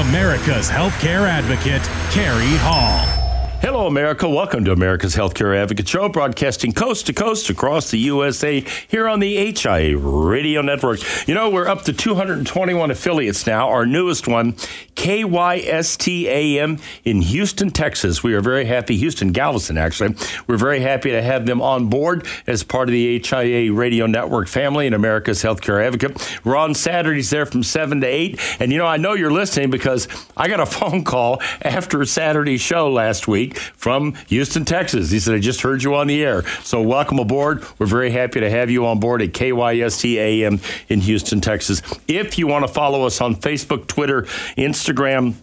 America's healthcare advocate, Cary Hall. Hello, America. Welcome to America's Healthcare Advocate Show, broadcasting coast to coast across the USA here on the HIA Radio Network. You know, we're up to 221 affiliates now. Our newest one, KYSTAM in Houston, Texas. We are very happy, Houston, Galveston, actually. We're very happy to have them on board as part of the HIA Radio Network family and America's Healthcare Advocate. We're on Saturdays there from 7 to 8. And, you know, I know you're listening because I got a phone call after a Saturday show last week from Houston, Texas. He said, I just heard you on the air. So welcome aboard. We're very happy to have you on board at KYSTAM in Houston, Texas. If you want to follow us on Facebook, Twitter, Instagram,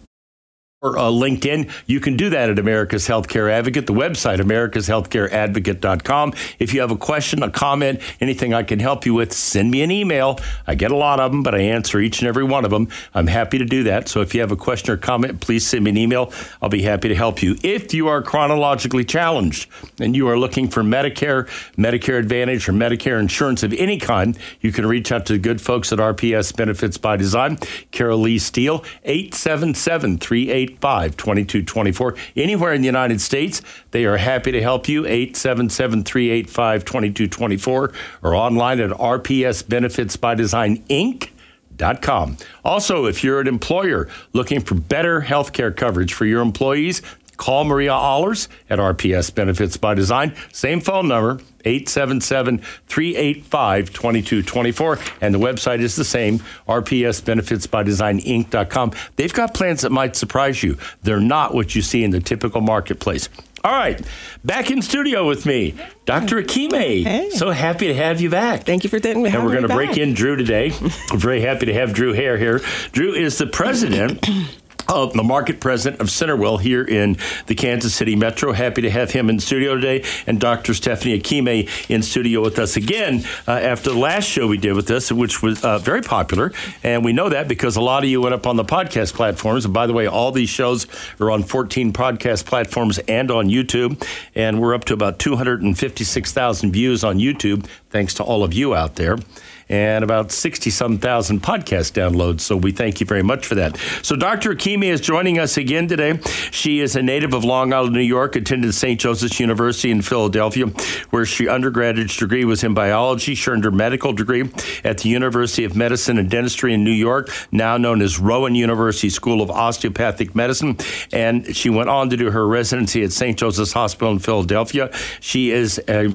or uh, LinkedIn, you can do that at America's Healthcare Advocate, the website, americashealthcareadvocate.com. If you have a question, a comment, anything I can help you with, send me an email. I get a lot of them, but I answer each and every one of them. I'm happy to do that. So if you have a question or comment, please send me an email. I'll be happy to help you. If you are chronologically challenged and you are looking for Medicare, Medicare Advantage, or Medicare insurance of any kind, you can reach out to the good folks at RPS Benefits by Design. Carol Lee Steele, 877 38 885 2224. Anywhere in the United States, they are happy to help you. 877 385 2224 or online at RPS Benefits by Design Inc. Com. Also, if you're an employer looking for better health care coverage for your employees, call Maria Allers at RPS Benefits by Design. Same phone number, 877 385 2224. And the website is the same, rpsbenefitsbydesigninc.com. They've got plans that might surprise you. They're not what you see in the typical marketplace. All right, back in studio with me, Dr. Ikeme. Hey. So happy to have you back. Thank you for having me. And we're going to break in Drew today. We're very happy to have Drew Hare here. Drew is the president uh, the market president of CenterWell here in the Kansas City Metro. Happy to have him in studio today, and Dr. Stephanie Ikeme in studio with us again uh, after the last show we did with us, which was uh, very popular. And we know that because a lot of you went up on the podcast platforms. And by the way, all these shows are on 14 podcast platforms and on YouTube. And we're up to about 256,000 views on YouTube, thanks to all of you out there and about 60 some thousand podcast downloads. So we thank you very much for that. So Dr. Ikeme is joining us again today. She is a native of Long Island, New York, attended St. Joseph's University in Philadelphia, where she undergraduate degree was in biology. She earned her medical degree at the University of Medicine and Dentistry in New York, now known as Rowan University School of Osteopathic Medicine. And she went on to do her residency at St. Joseph's Hospital in Philadelphia. She is a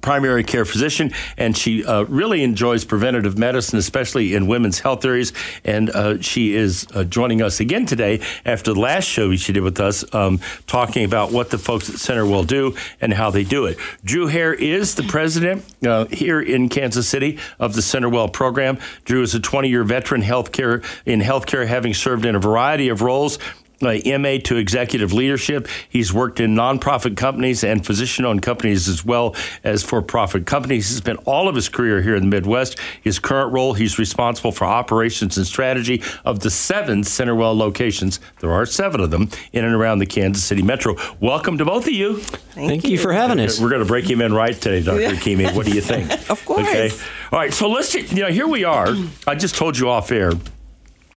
primary care physician, and she uh, really enjoys preventative medicine, especially in women's health areas. And uh, she is uh, joining us again today after the last show she did with us, um, talking about what the folks at CenterWell do and how they do it. Drew Hare is the president uh, here in Kansas City of the CenterWell program. Drew is a 20 year veteran healthcare in healthcare, having served in a variety of roles uh, MA to executive leadership. He's worked in nonprofit companies and physician owned companies as well as for profit companies. He's spent all of his career here in the Midwest. His current role, he's responsible for operations and strategy of the seven CenterWell locations. There are seven of them in and around the Kansas City metro. Welcome to both of you. Thank, Thank you. for having us. We're going to break him in right today, Dr. Ikeme. What do you think? Of course. Okay. All right. So let's, you know, here we are. I just told you off air.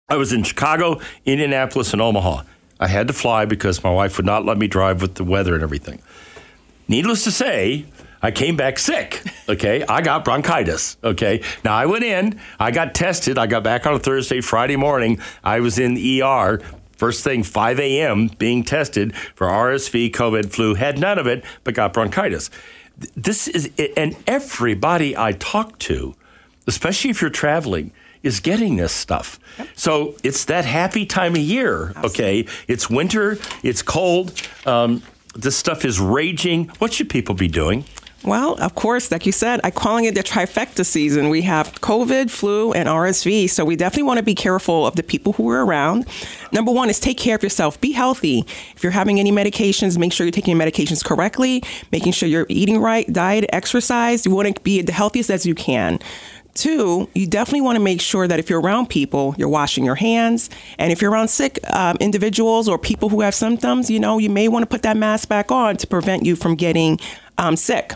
I was in Chicago, Indianapolis, and Omaha. I had to fly because my wife would not let me drive with the weather and everything. Needless to say, I came back sick. Okay. I got bronchitis. Okay. Now I went in, I got tested. I got back on a Thursday, Friday morning. I was in the ER. First thing, 5 a.m., being tested for RSV, COVID, flu, had none of it, but got bronchitis. This is, and everybody I talk to, especially if you're traveling, is getting this stuff. So it's that happy time of year, okay? It's winter, it's cold, um, this stuff is raging. What should people be doing? Well, of course, like you said, I'm calling it the trifecta season. We have COVID, flu, and RSV. So we definitely want to be careful of the people who are around. Number one is take care of yourself. Be healthy. If you're having any medications, make sure you're taking your medications correctly, making sure you're eating right, diet, exercise. You want to be the healthiest as you can. Two, you definitely want to make sure that if you're around people, you're washing your hands. And if you're around sick um, individuals or people who have symptoms, you know, you may want to put that mask back on to prevent you from getting um, sick.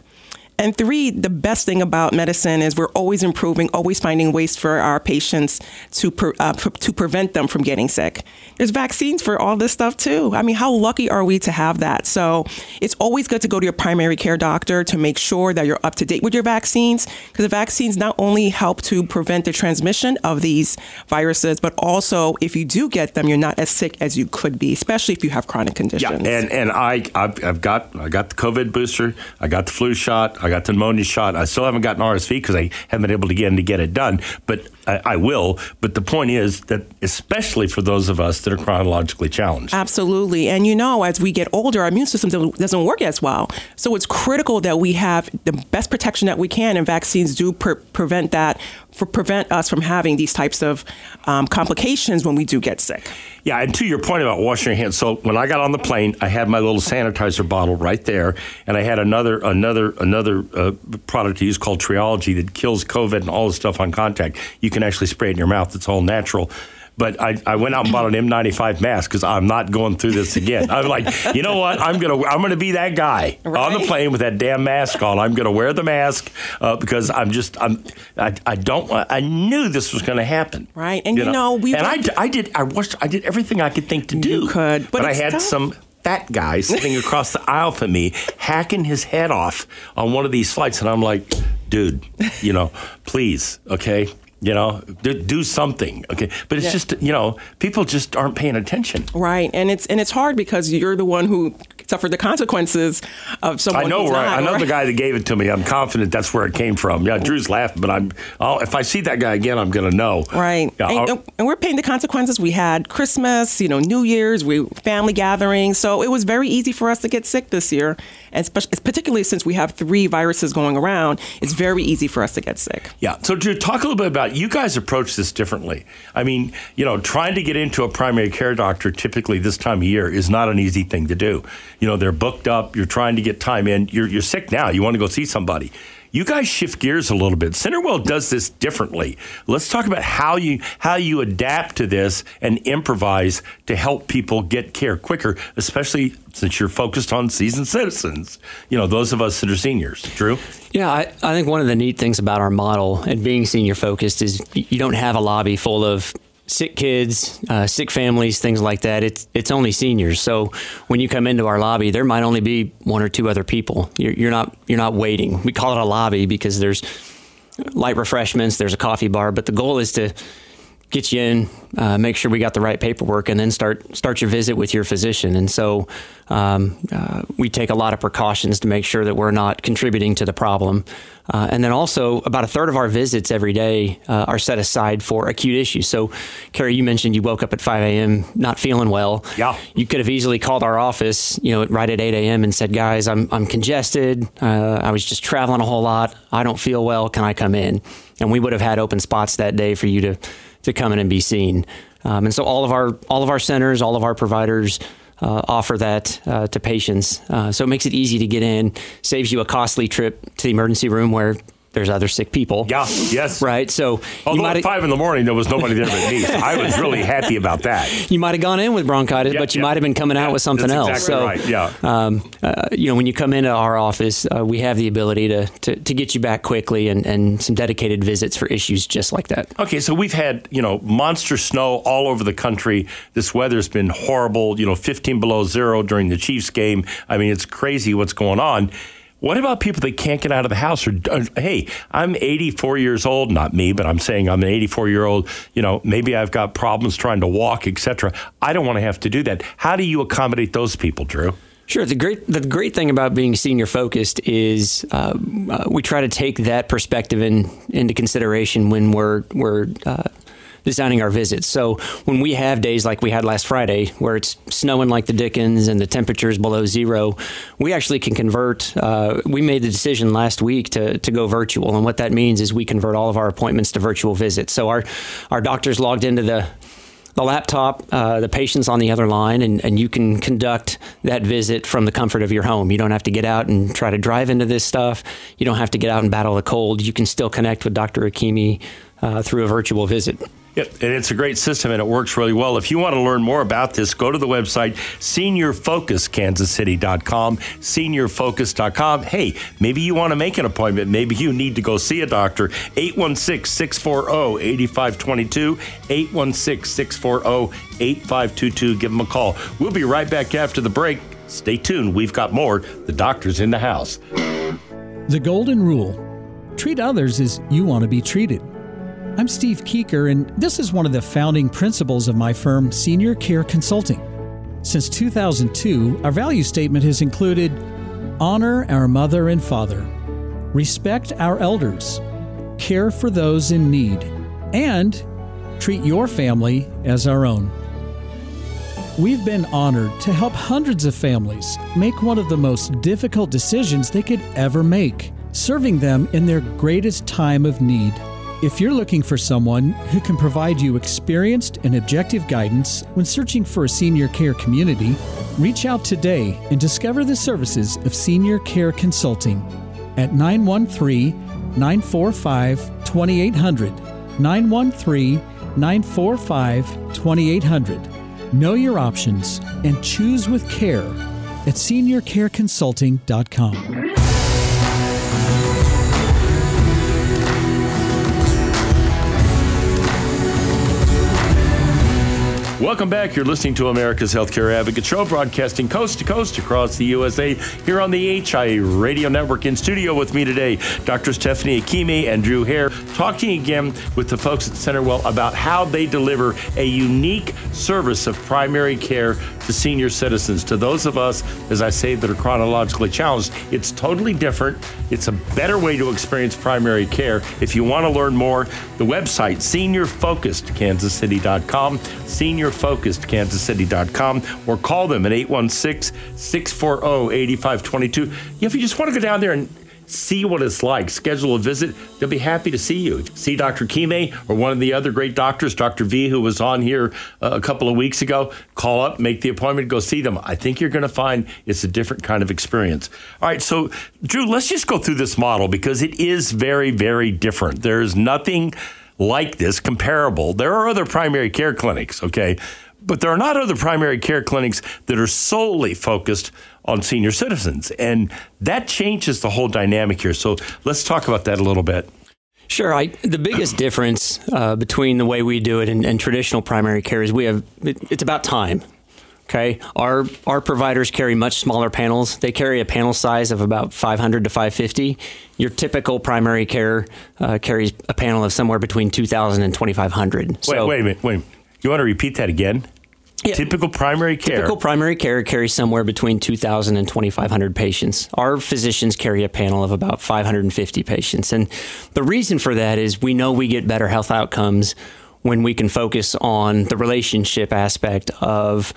And three, the best thing about medicine is we're always improving, always finding ways for our patients to uh, to prevent them from getting sick. There's vaccines for all this stuff too. I mean, how lucky are we to have that? So it's always good to go to your primary care doctor to make sure that you're up to date with your vaccines because the vaccines not only help to prevent the transmission of these viruses, but also if you do get them, you're not as sick as you could be, especially if you have chronic conditions. Yeah, and and I I've, I've got I got the COVID booster, I got the flu shot, I got the pneumonia shot. I still haven't gotten RSV because I haven't been able to get to get it done, but I, I will. But the point is that especially for those of us that are chronologically challenged, Absolutely. And you know, as we get older, our immune system doesn't- doesn't work as well. So it's critical that we have the best protection that we can, and vaccines do pre- prevent that, for prevent us from having these types of um, complications when we do get sick. Yeah, and to your point about washing your hands. So when I got on the plane, I had my little sanitizer bottle right there, and I had another another another uh, product to use called Triology that kills COVID and all the stuff on contact. You can actually spray it in your mouth. It's all natural. But I, I went out and bought an N95 mask because I'm not going through this again. I'm like, you know what? I'm gonna I'm gonna be that guy on the plane with that damn mask on. I'm gonna wear the mask uh, because I'm just I'm I, I don't I knew this was gonna happen. Right. And you know, we and I, I did I watched I did everything I could think to do. could, but, but I had tough. some fat guy sitting across the aisle from me hacking his head off on one of these flights, and I'm like, dude, you know, please, okay. You know, do, do something, okay? But it's Yeah. just, you know, people just aren't paying attention. Right, and it's and it's hard because you're the one who suffered the consequences of someone. I know where not, I know right? the guy that gave it to me. I'm confident that's where it came from. Yeah, Drew's laughing, but I'm. I'll, if I see that guy again, I'm going to know. Right, Yeah, and, and we're paying the consequences. We had Christmas, you know, New Year's, we family gatherings, so it was very easy for us to get sick this year, and especially, particularly since we have three viruses going around, it's very easy for us to get sick. Yeah. So, Drew, talk a little bit about you guys approach this differently. I mean, you know, trying to get into a primary care doctor typically this time of year is not an easy thing to do. You know, they're booked up. You're trying to get time in. You're, you're sick now. You want to go see somebody. You guys shift gears a little bit. CenterWell does this differently. Let's talk about how you how you adapt to this and improvise to help people get care quicker, especially since you're focused on seasoned citizens. You know, those of us that are seniors. Drew. Yeah, I, I think one of the neat things about our model and being senior focused is you don't have a lobby full of sick kids, uh, sick families, things like that. It's it's only seniors. So when you come into our lobby, there might only be one or two other people. You're, you're not you're not waiting. We call it a lobby because there's light refreshments, there's a coffee bar, but the goal is to get you in, uh, make sure we got the right paperwork, and then start start your visit with your physician. And so um, uh, we take a lot of precautions to make sure that we're not contributing to the problem. Uh, and then also, about a third of our visits every day uh, are set aside for acute issues. So, Cary, you mentioned you woke up at 5 a.m. not feeling well. Yeah. You could have easily called our office, you know, right at 8 a.m. and said, "Guys, I'm I'm congested. Uh, I was just traveling a whole lot. I don't feel well. Can I come in?" And we would have had open spots that day for you to to come in and be seen. Um, and so all of our all of our centers, all of our providers. Uh, offer that uh, to patients, uh, so it makes it easy to get in. Saves you a costly trip to the emergency room where there's other sick people. Yeah. Yes. Right. So Although at five in the morning there was nobody there but me, so I was really happy about that. you might have gone in with bronchitis, Yep, but you yep. might have been coming out with something else. exactly so, right, yeah. um, uh, you know, when you come into our office, uh, we have the ability to, to, to get you back quickly and, and some dedicated visits for issues just like that. Okay, so we've had you know monster snow all over the country. This weather's been horrible. You know, 15 below zero during the Chiefs game. I mean, it's crazy what's going on. What about people that can't get out of the house? Or uh, hey, I'm 84 years old. Not me, but I'm saying I'm an 84 year old. You know, maybe I've got problems trying to walk, etc. I don't want to have to do that. How do you accommodate those people, Drew? Sure. The great the great thing about being senior focused is uh, uh, we try to take that perspective in, into consideration when we're we're uh, designing our visits. So when we have days like we had last Friday, where it's snowing like the dickens and the temperature is below zero, we actually can convert. Uh, we made the decision last week to to go virtual, and what that means is we convert all of our appointments to virtual visits. So our our doctors logged into the the laptop, uh, the patient's on the other line, and, and you can conduct that visit from the comfort of your home. You don't have to get out and try to drive into this stuff. You don't have to get out and battle the cold. You can still connect with Dr. Ikeme uh, through a virtual visit. Yep, and it's a great system and it works really well. If you want to learn more about this, go to the website seniorfocuskansascity.com, seniorfocus.com. Hey, maybe you want to make an appointment. Maybe you need to go see a doctor. 816 640 8522, 816 640 8522. Give them a call. We'll be right back after the break. Stay tuned. We've got more. The doctor's in the house. The Golden Rule treat others as you want to be treated. I'm Steve Keeker, and this is one of the founding principles of my firm, Senior Care Consulting. Since 2002, our value statement has included honor our mother and father, respect our elders, care for those in need, and treat your family as our own. We've been honored to help hundreds of families make one of the most difficult decisions they could ever make, serving them in their greatest time of need. If you're looking for someone who can provide you experienced and objective guidance when searching for a senior care community, reach out today and discover the services of Senior Care Consulting at 913 945 2800. 913 945 2800. Know your options and choose with care at seniorcareconsulting.com. Welcome back. You're listening to America's Healthcare Advocate Show, broadcasting coast to coast across the USA here on the HIA Radio Network. In studio with me today, Dr. Stephanie Ikeme and Drew Hare, talking again with the folks at CenterWell about how they deliver a unique service of primary care to senior citizens. To those of us, as I say, that are chronologically challenged, it's totally different. It's a better way to experience primary care. If you want to learn more, the website, seniorfocusedkansascity.com, seniorfocusedkansascity.com, or call them at 816 640 8522. If you just want to go down there and see what it's like, schedule a visit. They'll be happy to see you. See Dr. Kime or one of the other great doctors, Dr. V, who was on here uh, a couple of weeks ago. Call up, make the appointment, go see them. I think you're going to find it's a different kind of experience. All right, so Drew, let's just go through this model because it is very, very different. There's nothing like this comparable. There are other primary care clinics, okay? But there are not other primary care clinics that are solely focused on senior citizens. And that changes the whole dynamic here. So let's talk about that a little bit. Sure. I, the biggest difference uh, between the way we do it and, and, traditional primary care is we have it, it's about time. Okay, our our providers carry much smaller panels. They carry a panel size of about 500 to 550. Your typical primary care uh, carries a panel of somewhere between 2,000 and 2,500. So, wait, wait a minute. Wait. You want to repeat that again? Yeah. Typical primary care. Typical primary care carries somewhere between 2,000 and 2,500 patients. Our physicians carry a panel of about 550 patients. And the reason for that is we know we get better health outcomes when we can focus on the relationship aspect of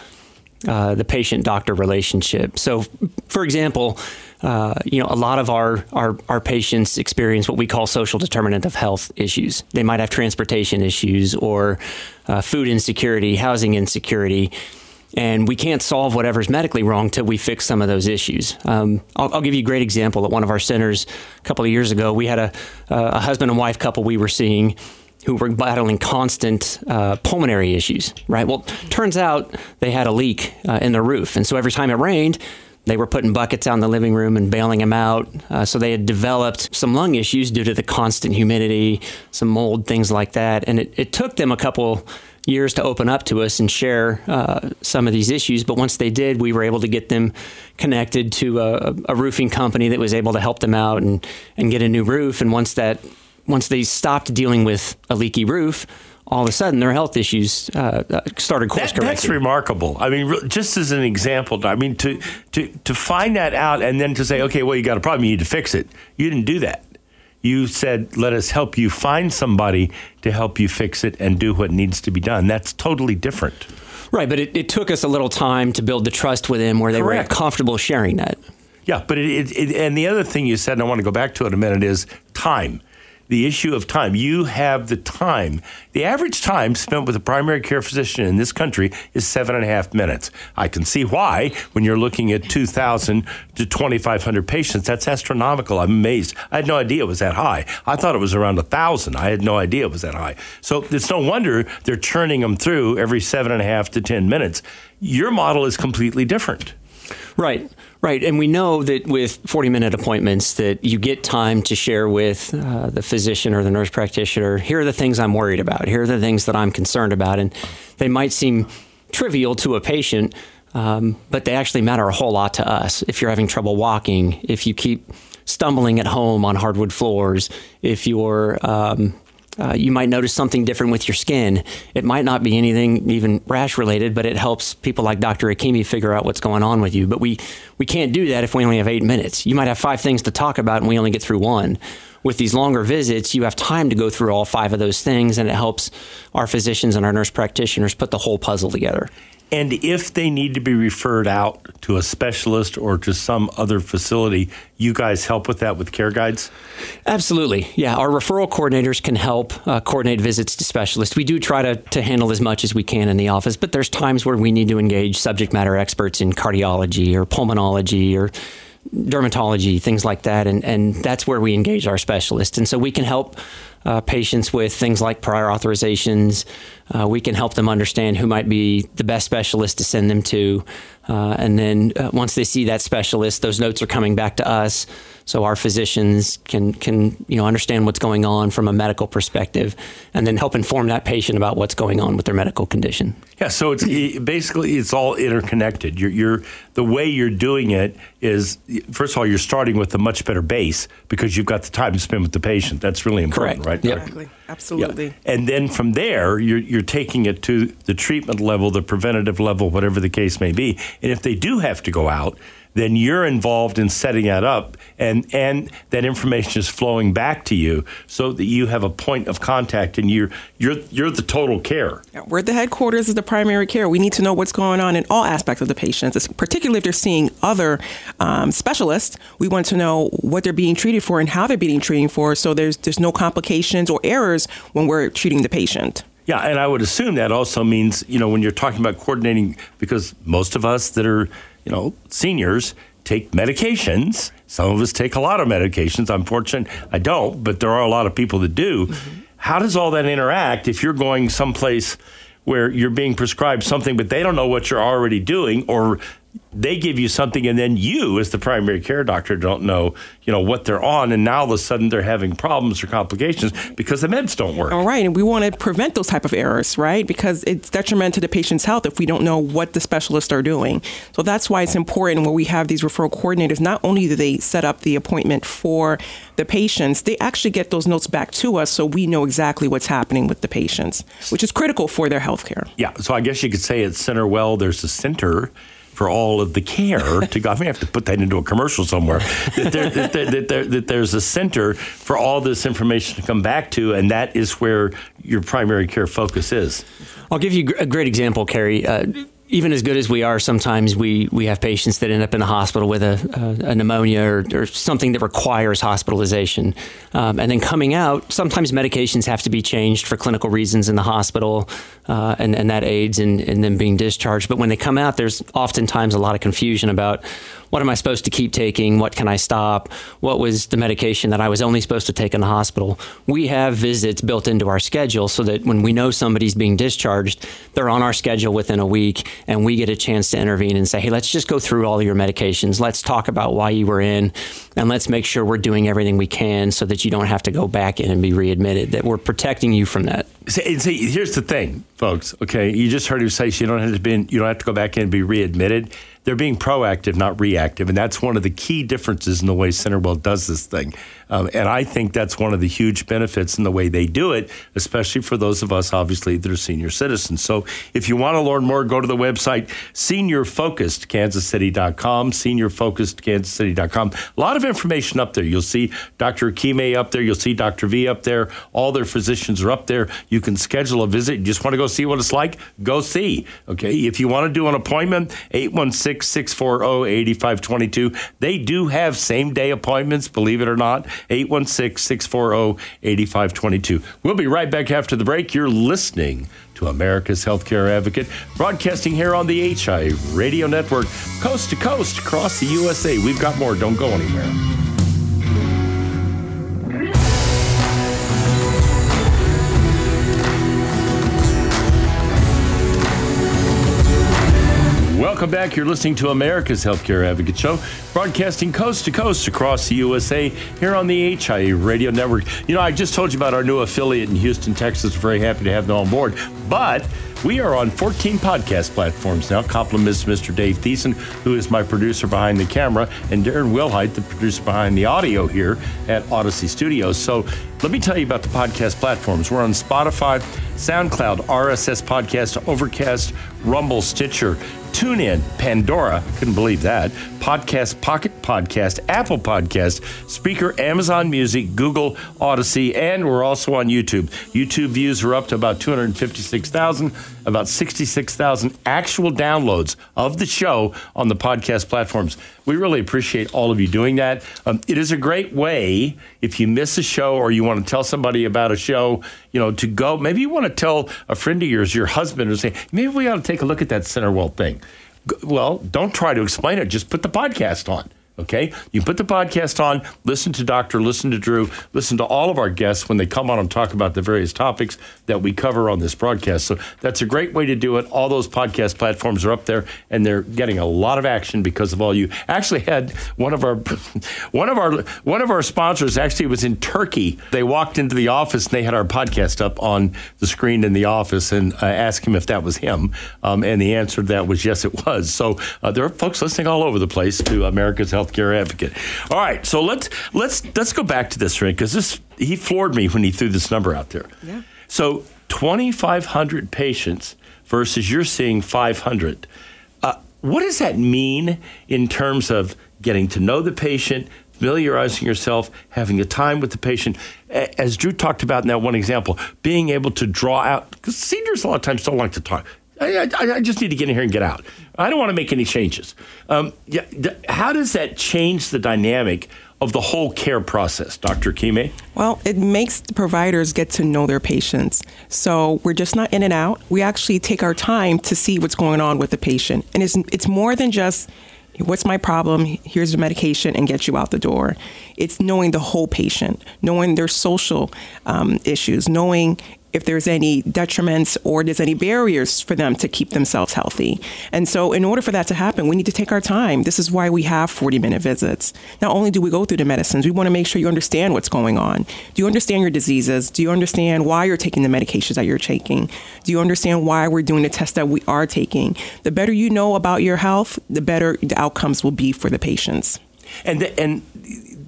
uh, the patient doctor relationship. So, for example, uh, you know, a lot of our, our, our patients experience what we call social determinant of health issues. They might have transportation issues or uh, food insecurity, housing insecurity. And we can't solve whatever's medically wrong till we fix some of those issues. Um, I'll, I'll, give you a great example. At one of our centers a couple of years ago, we had a, a husband and wife couple we were seeing who were battling constant uh, pulmonary issues, right? Well, turns out they had a leak uh, in their roof. And so every time it rained, they were putting buckets out in the living room and bailing them out. Uh, so they had developed some lung issues due to the constant humidity, some mold, things like that. And it, it took them a couple years to open up to us and share uh, some of these issues. But once they did, we were able to get them connected to a, a, roofing company that was able to help them out and, and get a new roof. And once that once they stopped dealing with a leaky roof, all of a sudden their health issues uh, uh started course correcting. That's remarkable. I mean, just as an example, I mean, to, to, to find that out and then to say, okay, well, you got a problem, you need to fix it. You didn't do that. You said, let us help you find somebody to help you fix it and do what needs to be done. That's totally different. Right, but it, it took us a little time to build the trust with them where they Correct. were comfortable sharing that. Yeah, but it, it, it, and the other thing you said, and I want to go back to it a minute, is time the issue of time. You have the time. The average time spent with a primary care physician in this country is seven and a half minutes. I can see why when you're looking at 2,000 to 2,500 patients. That's astronomical. I'm amazed. I had no idea it was that high. I thought it was around a thousand. I had no idea it was that high. So it's no wonder they're churning them through every seven and a half to 10 minutes. Your model is completely different. Right. Right, and we know that with 40 minute appointments that you get time to share with uh, the physician or the nurse practitioner, here are the things I'm worried about, here are the things that I'm concerned about, and they might seem trivial to a patient, um, but they actually matter a whole lot to us. If you're having trouble walking, if you keep stumbling at home on hardwood floors, if you're um, uh, you might notice something different with your skin. It might not be anything even rash related, but it helps people like Dr. Ikeme figure out what's going on with you. But we, we can't do that if we only have eight minutes. You might have five things to talk about and we only get through one. With these longer visits, you have time to go through all five of those things, and it helps our physicians and our nurse practitioners put the whole puzzle together. And if they need to be referred out to a specialist or to some other facility, you guys help with that with care guides? Absolutely. Yeah, our referral coordinators can help uh, coordinate visits to specialists. We do try to, to handle as much as we can in the office, but there's times where we need to engage subject matter experts in cardiology or pulmonology or dermatology, things like that. And, and that's where we engage our specialists. And so we can help uh, patients with things like prior authorizations. Uh, we can help them understand who might be the best specialist to send them to. Uh, and then uh, once they see that specialist, those notes are coming back to us, so our physicians can can you know understand what's going on from a medical perspective, and then help inform that patient about what's going on with their medical condition. Yeah, so it's basically it's all interconnected. You're, you're the way you're doing it is first of all you're starting with a much better base because you've got the time to spend with the patient. That's really important, Correct. right? Yep. Exactly. Absolutely. Yeah. And then from there, you're, you're taking it to the treatment level, the preventative level, whatever the case may be. And if they do have to go out, then you're involved in setting that up and and that information is flowing back to you so that you have a point of contact and you're you're you're the total care. We're the headquarters of the primary care. We need to know what's going on in all aspects of the patients, particularly if they're seeing other um, specialists. We want to know what they're being treated for and how they're being treated for, so there's there's no complications or errors when we're treating the patient. Yeah, and I would assume that also means you know when you're talking about coordinating because most of us that are you know, seniors take medications. Some of us take a lot of medications. I'm fortunate I don't, but there are a lot of people that do. Mm-hmm. How does all that interact if you're going someplace where you're being prescribed something, but they don't know what you're already doing, or they give you something and then you as the primary care doctor don't know you know what they're on. And now all of a sudden they're having problems or complications because the meds don't work. All right. And we want to prevent those type of errors right? Because it's detrimental to the patient's health if we don't know what the specialists are doing. So that's why it's important when we have these referral coordinators not only do they set up the appointment for the patients they actually get those notes back to us so we know exactly what's happening with the patients which is critical for their health care. Yeah. So i guess you could say at CenterWell there's a center for all of the care to go. I may have to put that into a commercial somewhere. that, there, that, there, that, there, that, there's a center for all this information to come back to, and that is where your primary care focus is. I'll give you a great example, Cary. Uh, even as good as we are, sometimes we, we have patients that end up in the hospital with a, a, a pneumonia or, or, something that requires hospitalization. Um, and then coming out, sometimes medications have to be changed for clinical reasons in the hospital, uh, and, and that aids in, in them being discharged. But when they come out, there's oftentimes a lot of confusion about what am I supposed to keep taking? What can I stop? What was the medication that I was only supposed to take in the hospital? We have visits built into our schedule so that when we know somebody's being discharged, they're on our schedule within a week and we get a chance to intervene and say, hey, let's just go through all your medications. Let's talk about why you were in and let's make sure we're doing everything we can so that you don't have to go back in and be readmitted, that we're protecting you from that. See, see here's the thing, folks. Okay, you just heard him say you don't have to be, you don't have to go back in and be readmitted they're being proactive, not reactive. And that's one of the key differences in the way CenterWell does this thing. Um, and I think that's one of the huge benefits in the way they do it, especially for those of us, obviously, that are senior citizens. So if you want to learn more, go to the website seniorfocusedkansascity.com, seniorfocusedkansascity.com. A lot of information up there. You'll see Dr. Kime up there. You'll see Dr. V up there. All their physicians are up there. You can schedule a visit. You just want to go see what it's like, go see. Okay. If you want to do an appointment, 816 640 8522. They do have same day appointments, believe it or not. 816 640 8522. We'll be right back after the break. You're listening to America's Healthcare Advocate, broadcasting here on the HI Radio Network, coast to coast across the USA. We've got more. Don't go anywhere. Welcome back. You're listening to America's Healthcare Advocate Show, broadcasting coast to coast across the USA here on the HI Radio Network. You know, I just told you about our new affiliate in Houston, Texas. Very happy to have them on board. But we are on 14 podcast platforms now. Compliments Mr. Dave Thiessen, who is my producer behind the camera, and Darren Wilhite, the producer behind the audio here at Odyssey Studios. So let me tell you about the podcast platforms. We're on Spotify, SoundCloud, RSS Podcast, Overcast, Rumble, Stitcher, TuneIn, Pandora, couldn't believe that, Podcast, Pocket Podcast, Apple Podcast, Speaker, Amazon Music, Google, Odyssey, and we're also on YouTube. YouTube views are up to about 256,000, about 66,000 actual downloads of the show on the podcast platforms. We really appreciate all of you doing that. Um, it is a great way if you miss a show or you want to tell somebody about a show, you know, to go. Maybe you want to tell a friend of yours, your husband, or say, maybe we ought to take a look at that CenterWell thing. Well, don't try to explain it. Just put the podcast on. Okay, you put the podcast on, listen to Doctor, listen to Drew, listen to all of our guests when they come on and talk about the various topics that we cover on this broadcast. So that's a great way to do it. All those podcast platforms are up there, and they're getting a lot of action because of all you. Actually, had one of our one of our one of our sponsors actually was in Turkey. They walked into the office and they had our podcast up on the screen in the office, and I asked him if that was him, um, and the answer to that was yes, it was. So uh, there are folks listening all over the place to America's Health healthcare advocate. All right, so let's let's let's go back to this, Rick, because this he floored me when he threw this number out there. Yeah. So 2,500 patients versus you're seeing 500. Uh, what does that mean in terms of getting to know the patient, familiarizing yourself, having a time with the patient? As Drew talked about in that one example, being able to draw out, because seniors a lot of times don't like to talk. I, I, I, just need to get in here and get out. I don't want to make any changes. Um, yeah, how does that change the dynamic of the whole care process, Dr. Kime? Well, it makes the providers get to know their patients. So we're just not in and out. We actually take our time to see what's going on with the patient. And it's, it's more than just what's my problem here's the medication and get you out the door it's knowing the whole patient knowing their social um, issues knowing if there's any detriments or there's any barriers for them to keep themselves healthy. And so, in order for that to happen, we need to take our time. This is why we have 40 minute visits. Not only do we go through the medicines, we want to make sure you understand what's going on. Do you understand your diseases? Do you understand why you're taking the medications that you're taking? Do you understand why we're doing the tests that we are taking? The better you know about your health, the better the outcomes will be for the patients. And the, and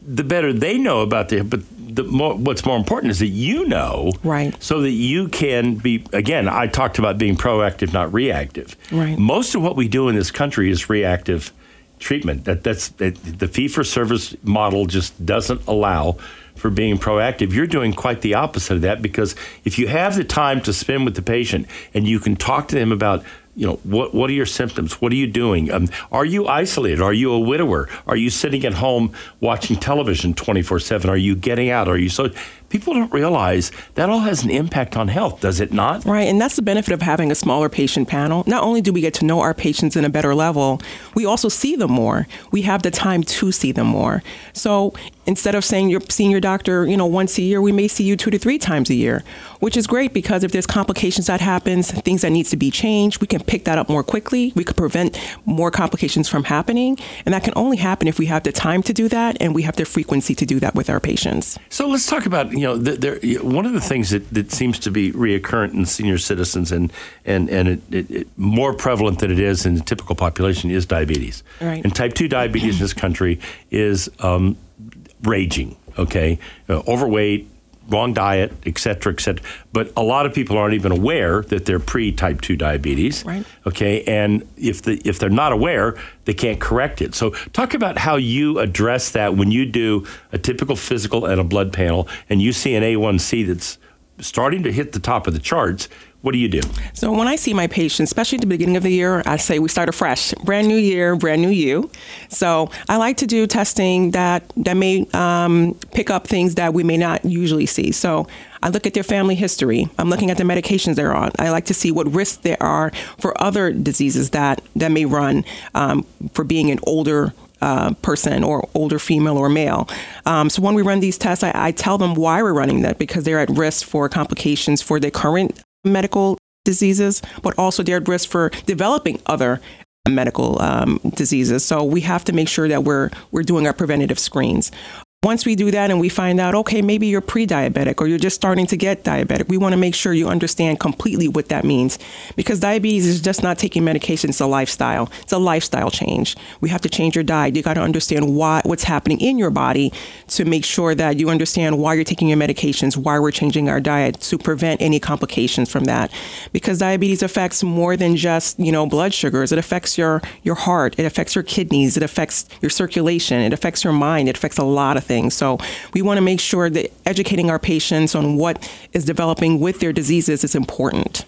the better they know about the but the more, what's more important is that you know, right? So that you can be. Again, I talked about being proactive, not reactive. Right. Most of what we do in this country is reactive treatment. That that's that, the fee for service model just doesn't allow for being proactive. You're doing quite the opposite of that because if you have the time to spend with the patient and you can talk to them about you know what what are your symptoms? What are you doing? Um, are you isolated? Are you a widower? Are you sitting at home watching television 24/7 are you getting out? Are you so people don't realize that all has an impact on health does it not? Right and that's the benefit of having a smaller patient panel. Not only do we get to know our patients in a better level we also see them more. We have the time to see them more. So instead of saying you're seeing your doctor, you know, once a year, we may see you two to three times a year, which is great because if there's complications that happens, things that needs to be changed, we can pick that up more quickly. We could prevent more complications from happening, and that can only happen if we have the time to do that and we have the frequency to do that with our patients. So let's talk about you know the, there, one of the things that, that seems to be reoccurrent in senior citizens and and and it, it, it more prevalent than it is in the typical population is diabetes. Right. And type two diabetes in this country is um, raging. Okay, uh, overweight, wrong diet, et cetera, et cetera. But a lot of people aren't even aware that they're pre-type two diabetes. Right. Okay, and if the if they're not aware, they can't correct it. So talk about how you address that when you do a typical physical and a blood panel, and you see an A1C that's starting to hit the top of the charts. What do you do? So when I see my patients, especially at the beginning of the year, I say we start afresh, brand new year, brand new you. So I like to do testing that that may um, pick up things that we may not usually see. So I look at their family history. I'm looking at the medications they're on. I like to see what risks there are for other diseases that that may run um, for being an older uh, person or older female or male. Um, so when we run these tests, I, I, tell them why we're running that because they're at risk for complications for their current medical diseases, but also they're at risk for developing other medical um, diseases. So we have to make sure that we're we're doing our preventative screens. Once we do that and we find out, okay, maybe you're pre diabetic or you're just starting to get diabetic, we want to make sure you understand completely what that means. Because diabetes is just not taking medication, it's a lifestyle. It's a lifestyle change. We have to change your diet. You got to understand why, what's happening in your body to make sure that you understand why you're taking your medications, why we're changing our diet to prevent any complications from that. Because diabetes affects more than just, you know, blood sugars. It affects your, your heart, it affects your kidneys, it affects your circulation, it affects your mind, it affects a lot of things things. So we want to make sure that educating our patients on what is developing with their diseases is important.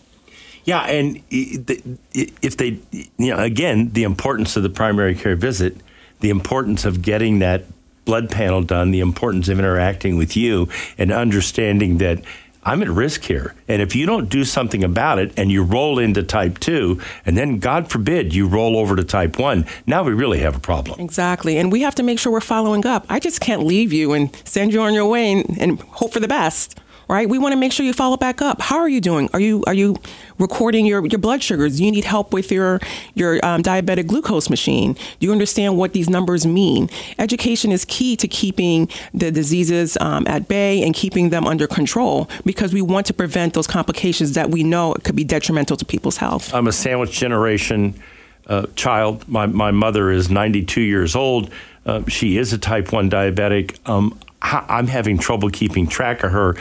Yeah, and if they, you know, again, the importance of the primary care visit, the importance of getting that blood panel done, the importance of interacting with you and understanding that I'm at risk here. And if you don't do something about it and you roll into type 2, and then God forbid you roll over to type 1, now we really have a problem. Exactly. And we have to make sure we're following up. I just can't leave you and send you on your way and, and hope for the best right? We want to make sure you follow back up. How are you doing? Are you are you recording your, your blood sugars? Do you need help with your your um, diabetic glucose machine? Do you understand what these numbers mean? Education is key to keeping the diseases um, at bay and keeping them under control because we want to prevent those complications that we know could be detrimental to people's health. I'm a sandwich generation uh, child. My my mother is 92 years old. Uh, she is a type 1 diabetic. Um, I'm having trouble keeping track of her.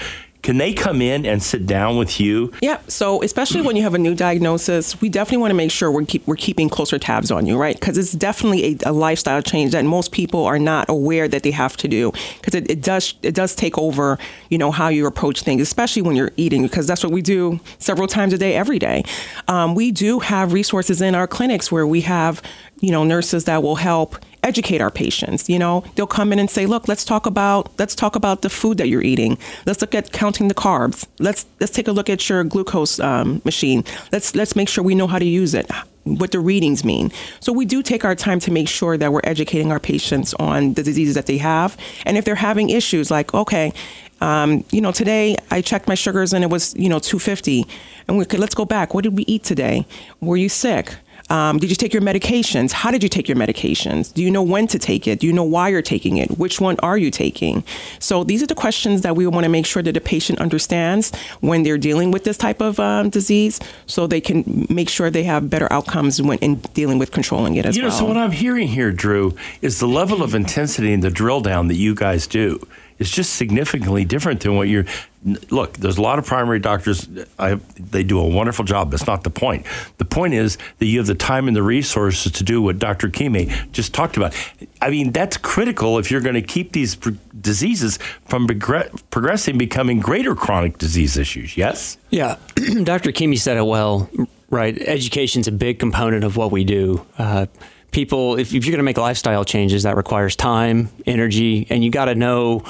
Can they come in and sit down with you? Yeah. So especially when you have a new diagnosis, we definitely want to make sure we're keep, we're keeping closer tabs on you, right? Because it's definitely a, a, lifestyle change that most people are not aware that they have to do. Because it, it does it does take over, you know, how you approach things, especially when you're eating, because that's what we do several times a day, every day. Um, we do have resources in our clinics where we have, you know, nurses that will help educate our patients. You know, they'll come in and say, "Look, let's talk about let's talk about the food that you're eating. Let's look at counting the carbs. Let's let's take a look at your glucose um, machine. Let's let's make sure we know how to use it." What the readings mean. So, we do take our time to make sure that we're educating our patients on the diseases that they have. And if they're having issues like, okay, um, you know, today I checked my sugars and it was, you know, 250. And we could, let's go back. What did we eat today? Were you sick? Um, did you take your medications? How did you take your medications? Do you know when to take it? Do you know why you're taking it? Which one are you taking? So these are the questions that we want to make sure that the patient understands when they're dealing with this type of um, disease, so they can make sure they have better outcomes when in dealing with controlling it as you know, well. So what I'm hearing here, Drew, is the level of intensity and the drill down that you guys do is just significantly different than what you're look, there's a lot of primary doctors. I, they do a wonderful job. That's not the point. The point is that you have the time and the resources to do what Dr. Kime just talked about. I mean, that's critical if you're going to keep these diseases from progressing, becoming greater chronic disease issues. Yes? Yeah. Dr. Kime said it well, right? Education's a big component of what we do. Uh, people, if, if you're going to make lifestyle changes, that requires time, energy, and you got to know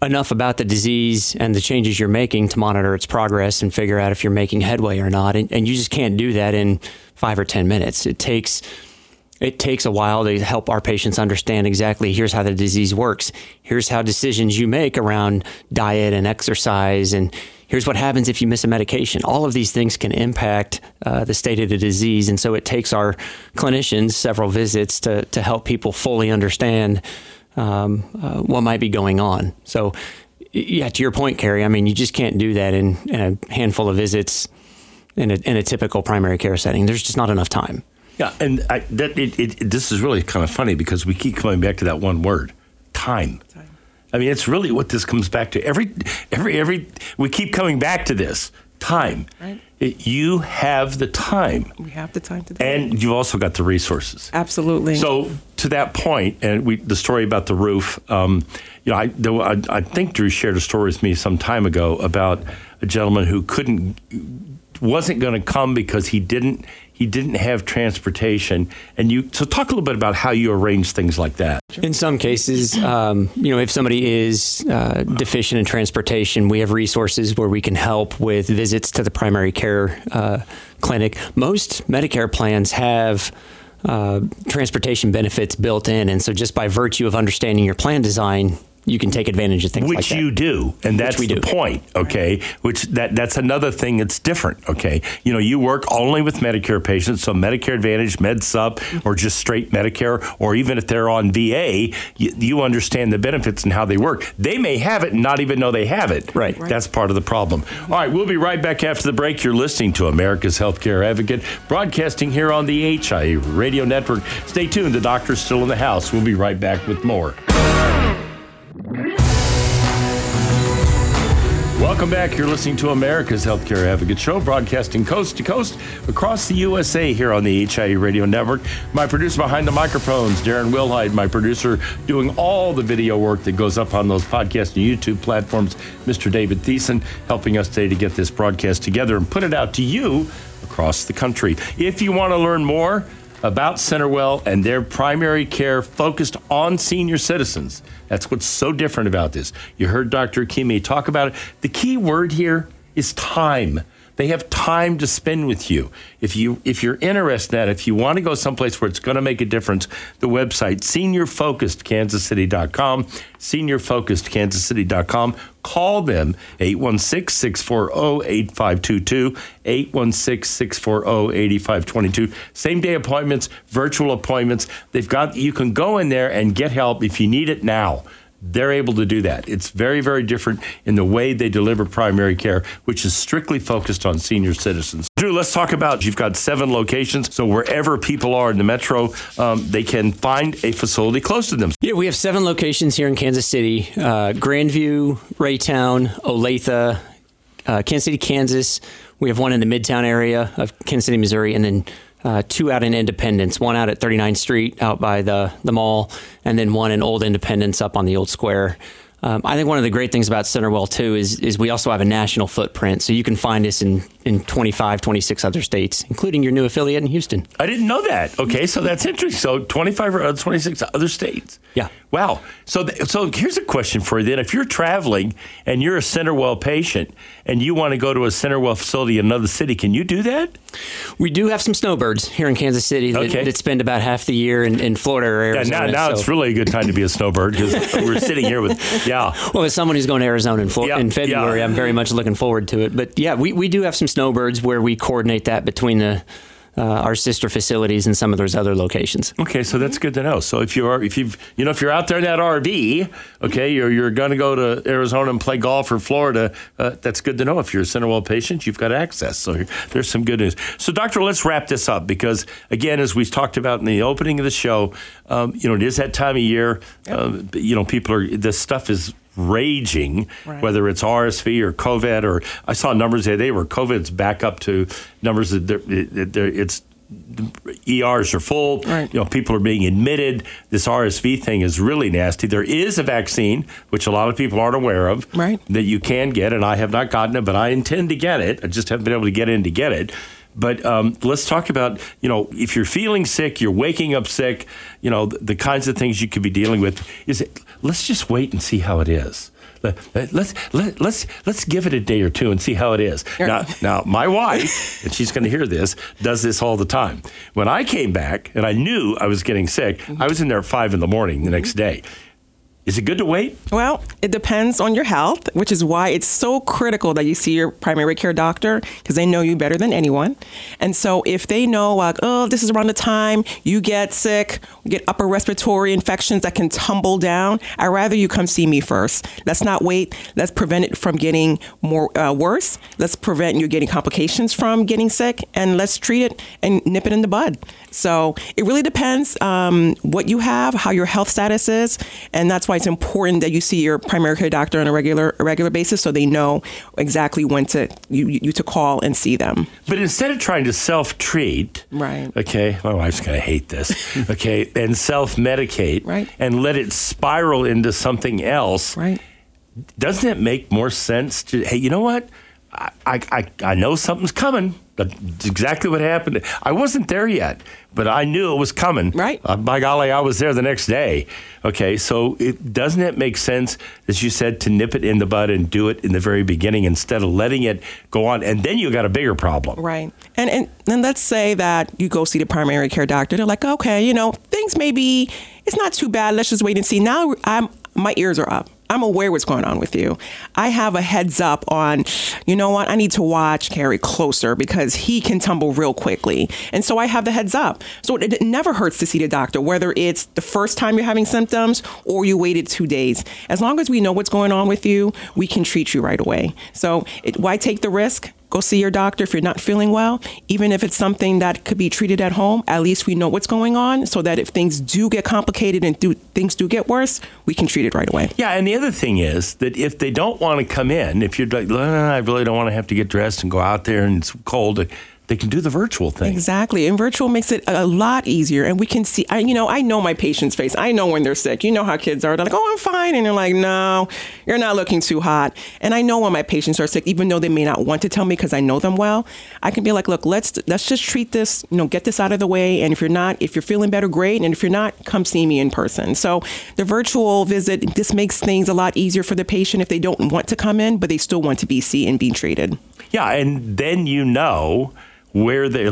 enough about the disease and the changes you're making to monitor its progress and figure out if you're making headway or not. And, and you just can't do that in five or 10 minutes. It takes it takes a while to help our patients understand exactly here's how the disease works. Here's how decisions you make around diet and exercise. And here's what happens if you miss a medication. All of these things can impact uh, the state of the disease. And so it takes our clinicians several visits to, to help people fully understand um, uh, what might be going on. So, yeah, to your point, Cary, I mean, you just can't do that in, in a handful of visits in a, in a typical primary care setting. There's just not enough time. Yeah, and I, that it, it, this is really kind of funny because we keep coming back to that one word, time. I mean, it's really what this comes back to. Every, every, every. We keep coming back to this time. Right. it, you have the time We have the time to do it. and you've also got the resources. Absolutely. So to that point, and we the story about the roof. Um, you know, I, there, I I think Drew shared a story with me some time ago about a gentleman who couldn't wasn't going to come because he didn't he didn't have transportation. And you so talk a little bit about how you arrange things like that. In some cases, um, you know, if somebody is uh, deficient in transportation, we have resources where we can help with visits to the primary care uh, clinic. Most Medicare plans have uh, transportation benefits built in, and so just by virtue of understanding your plan design, you can take advantage of things like which that. you do and that's we the do. point okay? Which that that's another thing that's different okay? You know you work only with medicare patients so medicare advantage med sup or just straight medicare or even if they're on va you, you understand the benefits and how they work. They may have it and not even know they have it. Right. Right. that's part of the problem. All right we'll be right back after the break. You're listening to america's healthcare advocate broadcasting here on the HIA radio network. Stay tuned the doctor's still in the house. We'll be right back with more Welcome back. You're listening to America's Healthcare Advocate Show, broadcasting coast to coast across the USA here on the HIE Radio Network. My producer behind the microphones, Darren Wilhide, my producer doing all the video work that goes up on those podcast and YouTube platforms, Mr. David Thiessen, helping us today to get this broadcast together and put it out to you across the country. If you want to learn more, about CenterWell and their primary care focused on senior citizens. That's what's so different about this. You heard Dr. Ikeme talk about it. The key word here is time. They have time to spend with you. If you if you're interested in that, if you want to go someplace where it's going to make a difference, the website seniorfocusedkansascity.com, seniorfocusedkansascity.com. Call them 816-640-8522, 816-640-8522. Same day appointments, virtual appointments. They've got you can go in there and get help if you need it now they're able to do that. It's very, very different in the way they deliver primary care, which is strictly focused on senior citizens. Drew, let's talk about you've got seven locations. So wherever people are in the metro, um, they can find a facility close to them. Yeah, we have seven locations here in Kansas City uh, Grandview, Raytown, Olathe, uh, Kansas City, Kansas. We have one in the Midtown area of Kansas City, Missouri, and then uh, two out in Independence, one out at 39th Street out by the, the mall, and then one in Old Independence up on the Old Square. Um, I think one of the great things about CenterWell too is is we also have a national footprint, so you can find us in in 25, 26 other states, including your new affiliate in Houston. I didn't know that. Okay, so that's interesting. So 25 or 26 other states. Yeah. Wow. So th- so here's a question for you then. If you're traveling and you're a CenterWell patient and you want to go to a CenterWell facility in another city, can you do that? We do have some snowbirds here in Kansas City that, Okay. that spend about half the year in, in Florida or Yeah, Arizona. now, now so- it's really a good time to be a snowbird because we're sitting here with, yeah. Well, as someone who's going to Arizona in, Flo- Yeah, in February, yeah. I'm very much looking forward to it. But yeah, we, we do have some snowbirds where we coordinate that between the uh, our sister facilities and some of those other locations. Okay, so that's good to know. So if you are, if you've, you know, if you're out there in that RV, okay, you're, you're going to go to Arizona and play golf or Florida, uh, that's good to know. If you're a CenterWell patient, you've got access. So there's some good news. So, doctor, let's wrap this up because, again, as we talked about in the opening of the show, um, you know, it is that time of year. Uh, you know, people are this stuff is raging, Right. whether it's RSV or COVID, or I saw numbers the other day where COVID's back up to numbers that they're, they're, it's ERs are full. Right. You know, people are being admitted. This RSV thing is really nasty. There is a vaccine, which a lot of people aren't aware of, Right. that you can get, and I have not gotten it, but I intend to get it. I just haven't been able to get in to get it. But um, let's talk about, you know, if you're feeling sick, you're waking up sick, you know, the, the kinds of things you could be dealing with. Is it? Let's just wait and see how it is. Let, let- let's let, let's let's give it a day or two and see how it is. Now, now my wife, and she's going to hear this, does this all the time. When I came back and I knew I was getting sick, I was in there at five in the morning the next day. Is it good to wait? Well, it depends on your health, which is why it's so critical that you see your primary care doctor because they know you better than anyone. And so if they know, like, oh, this is around the time you get sick, get upper respiratory infections that can tumble down, I'd rather you come see me first. Let's not wait. Let's prevent it from getting more uh, worse. Let's prevent you getting complications from getting sick, and let's treat it and nip it in the bud. So it really depends um, what you have, how your health status is, and that's why it's important that you see your primary care doctor on a regular a regular basis, so they know exactly when to you, you to call and see them. But instead of trying to self treat, Right. Okay, my wife's going to hate this. Okay, and self medicate, Right. and let it spiral into something else. Right. Doesn't it make more sense to? Hey, you know what? I I I, I know something's coming. That's exactly what happened. I wasn't there yet, but I knew it was coming. Right. Uh, by golly, I was there the next day. Okay, so it doesn't it make sense, as you said, to nip it in the bud and do it in the very beginning instead of letting it go on, and then you got a bigger problem. Right. And and then let's say that you go see the primary care doctor. They're like, okay, you know, things may be, it's not too bad. Let's just wait and see. Now I'm my ears are up. I'm aware what's going on with you. I have a heads up on, you know what, I need to watch Cary closer because he can tumble real quickly. And so I have the heads up. So it, it never hurts to see the doctor, whether it's the first time you're having symptoms or you waited two days. As long as we know what's going on with you, we can treat you right away. So it, why take the risk? Go see your doctor if you're not feeling well. Even if it's something that could be treated at home, at least we know what's going on so that if things do get complicated and do, things do get worse, we can treat it right away. Yeah, and the other thing is that if they don't want to come in, if you're like, "Uh, I really don't want to have to get dressed and go out there and it's cold, they can do the virtual thing. Exactly. And virtual makes it a lot easier. And we can see, I, you know, I know my patient's face. I know when they're sick. You know how kids are. They're like, oh, I'm fine. And they're like, no, you're not looking too hot. And I know when my patients are sick, even though they may not want to tell me because I know them well, I can be like, look, let's, let's just treat this, you know, get this out of the way. And if you're not, if you're feeling better, great. And if you're not, come see me in person. So the virtual visit, this makes things a lot easier for the patient if they don't want to come in, but they still want to be seen and be treated. Yeah, and then you know where they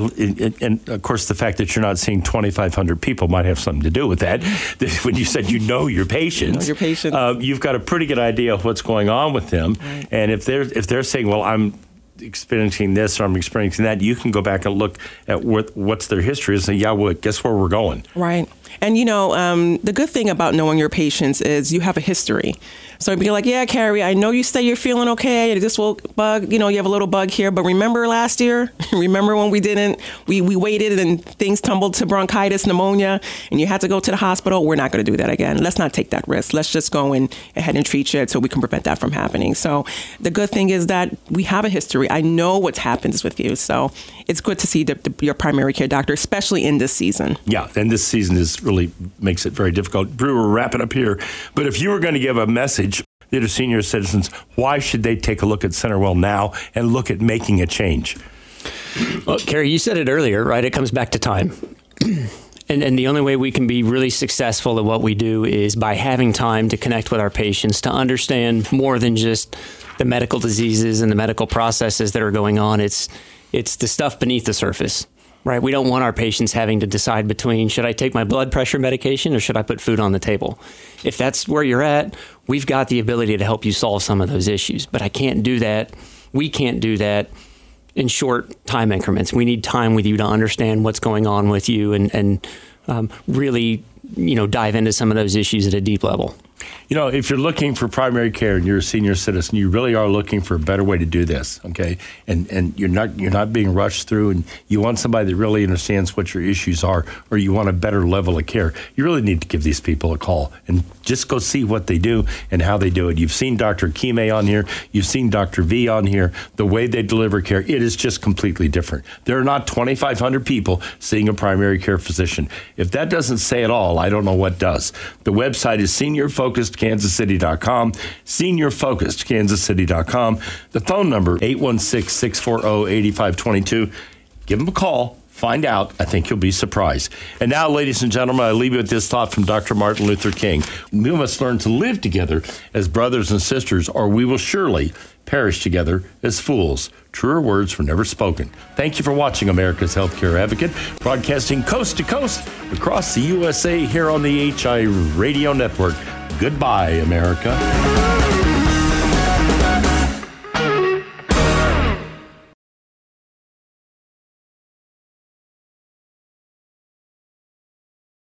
and of course the fact that you're not seeing 2500 people might have something to do with that when you said you know your patients Know your patients. uh, you've got a pretty good idea of what's going on with them and if they're if they're saying well i'm experiencing this or i'm experiencing that you can go back and look at what what's their history and say yeah well guess where we're going Right. And you know, um, the good thing about knowing your patients is you have a history. So be like, yeah, Cary, I know you say you're feeling okay. This will bug, you know, you have a little bug here, but remember last year? remember when we didn't, we, we waited and things tumbled to bronchitis, pneumonia, and you had to go to the hospital? We're not going to do that again. Let's not take that risk. Let's just go in ahead and treat you so we can prevent that from happening. So the good thing is that we have a history. I know what happens with you. So it's good to see the, the, your primary care doctor, especially in this season. Yeah, and this season is really makes it very difficult. Drew, we're wrapping up here. But if you were going to give a message to senior citizens, why should they take a look at CenterWell now and look at making a change? Well, Cary, you said it earlier, right? It comes back to time. And, and the only way we can be really successful at what we do is by having time to connect with our patients, to understand more than just the medical diseases and the medical processes that are going on. It's it's the stuff beneath the surface, right? We don't want our patients having to decide between should I take my blood pressure medication or should I put food on the table. If that's where you're at, we've got the ability to help you solve some of those issues. But I can't do that. We can't do that in short time increments. We need time with you to understand what's going on with you and, and um, really, you know, dive into some of those issues at a deep level. You know, if you're looking for primary care and you're a senior citizen, you really are looking for a better way to do this, okay? And and you're not you're not being rushed through and you want somebody that really understands what your issues are or you want a better level of care. You really need to give these people a call and just go see what they do and how they do it. You've seen Dr. Ikeme on here, you've seen Dr. V on here. The way they deliver care, it is just completely different. There are not 2500 people seeing a primary care physician. If that doesn't say it all, I don't know what does. The website is seniorfocusedkansascity.com, seniorfocusedkansascity.com. The phone number 816-640-8522. Give them a call. Find out. I think you'll be surprised. And now, ladies and gentlemen, I leave you with this thought from Dr. Martin Luther King. We must learn to live together as brothers and sisters, or we will surely perish together as fools. Truer words were never spoken. Thank you for watching America's Healthcare Advocate, broadcasting coast to coast across the USA here on the HI Radio Network. Goodbye, America.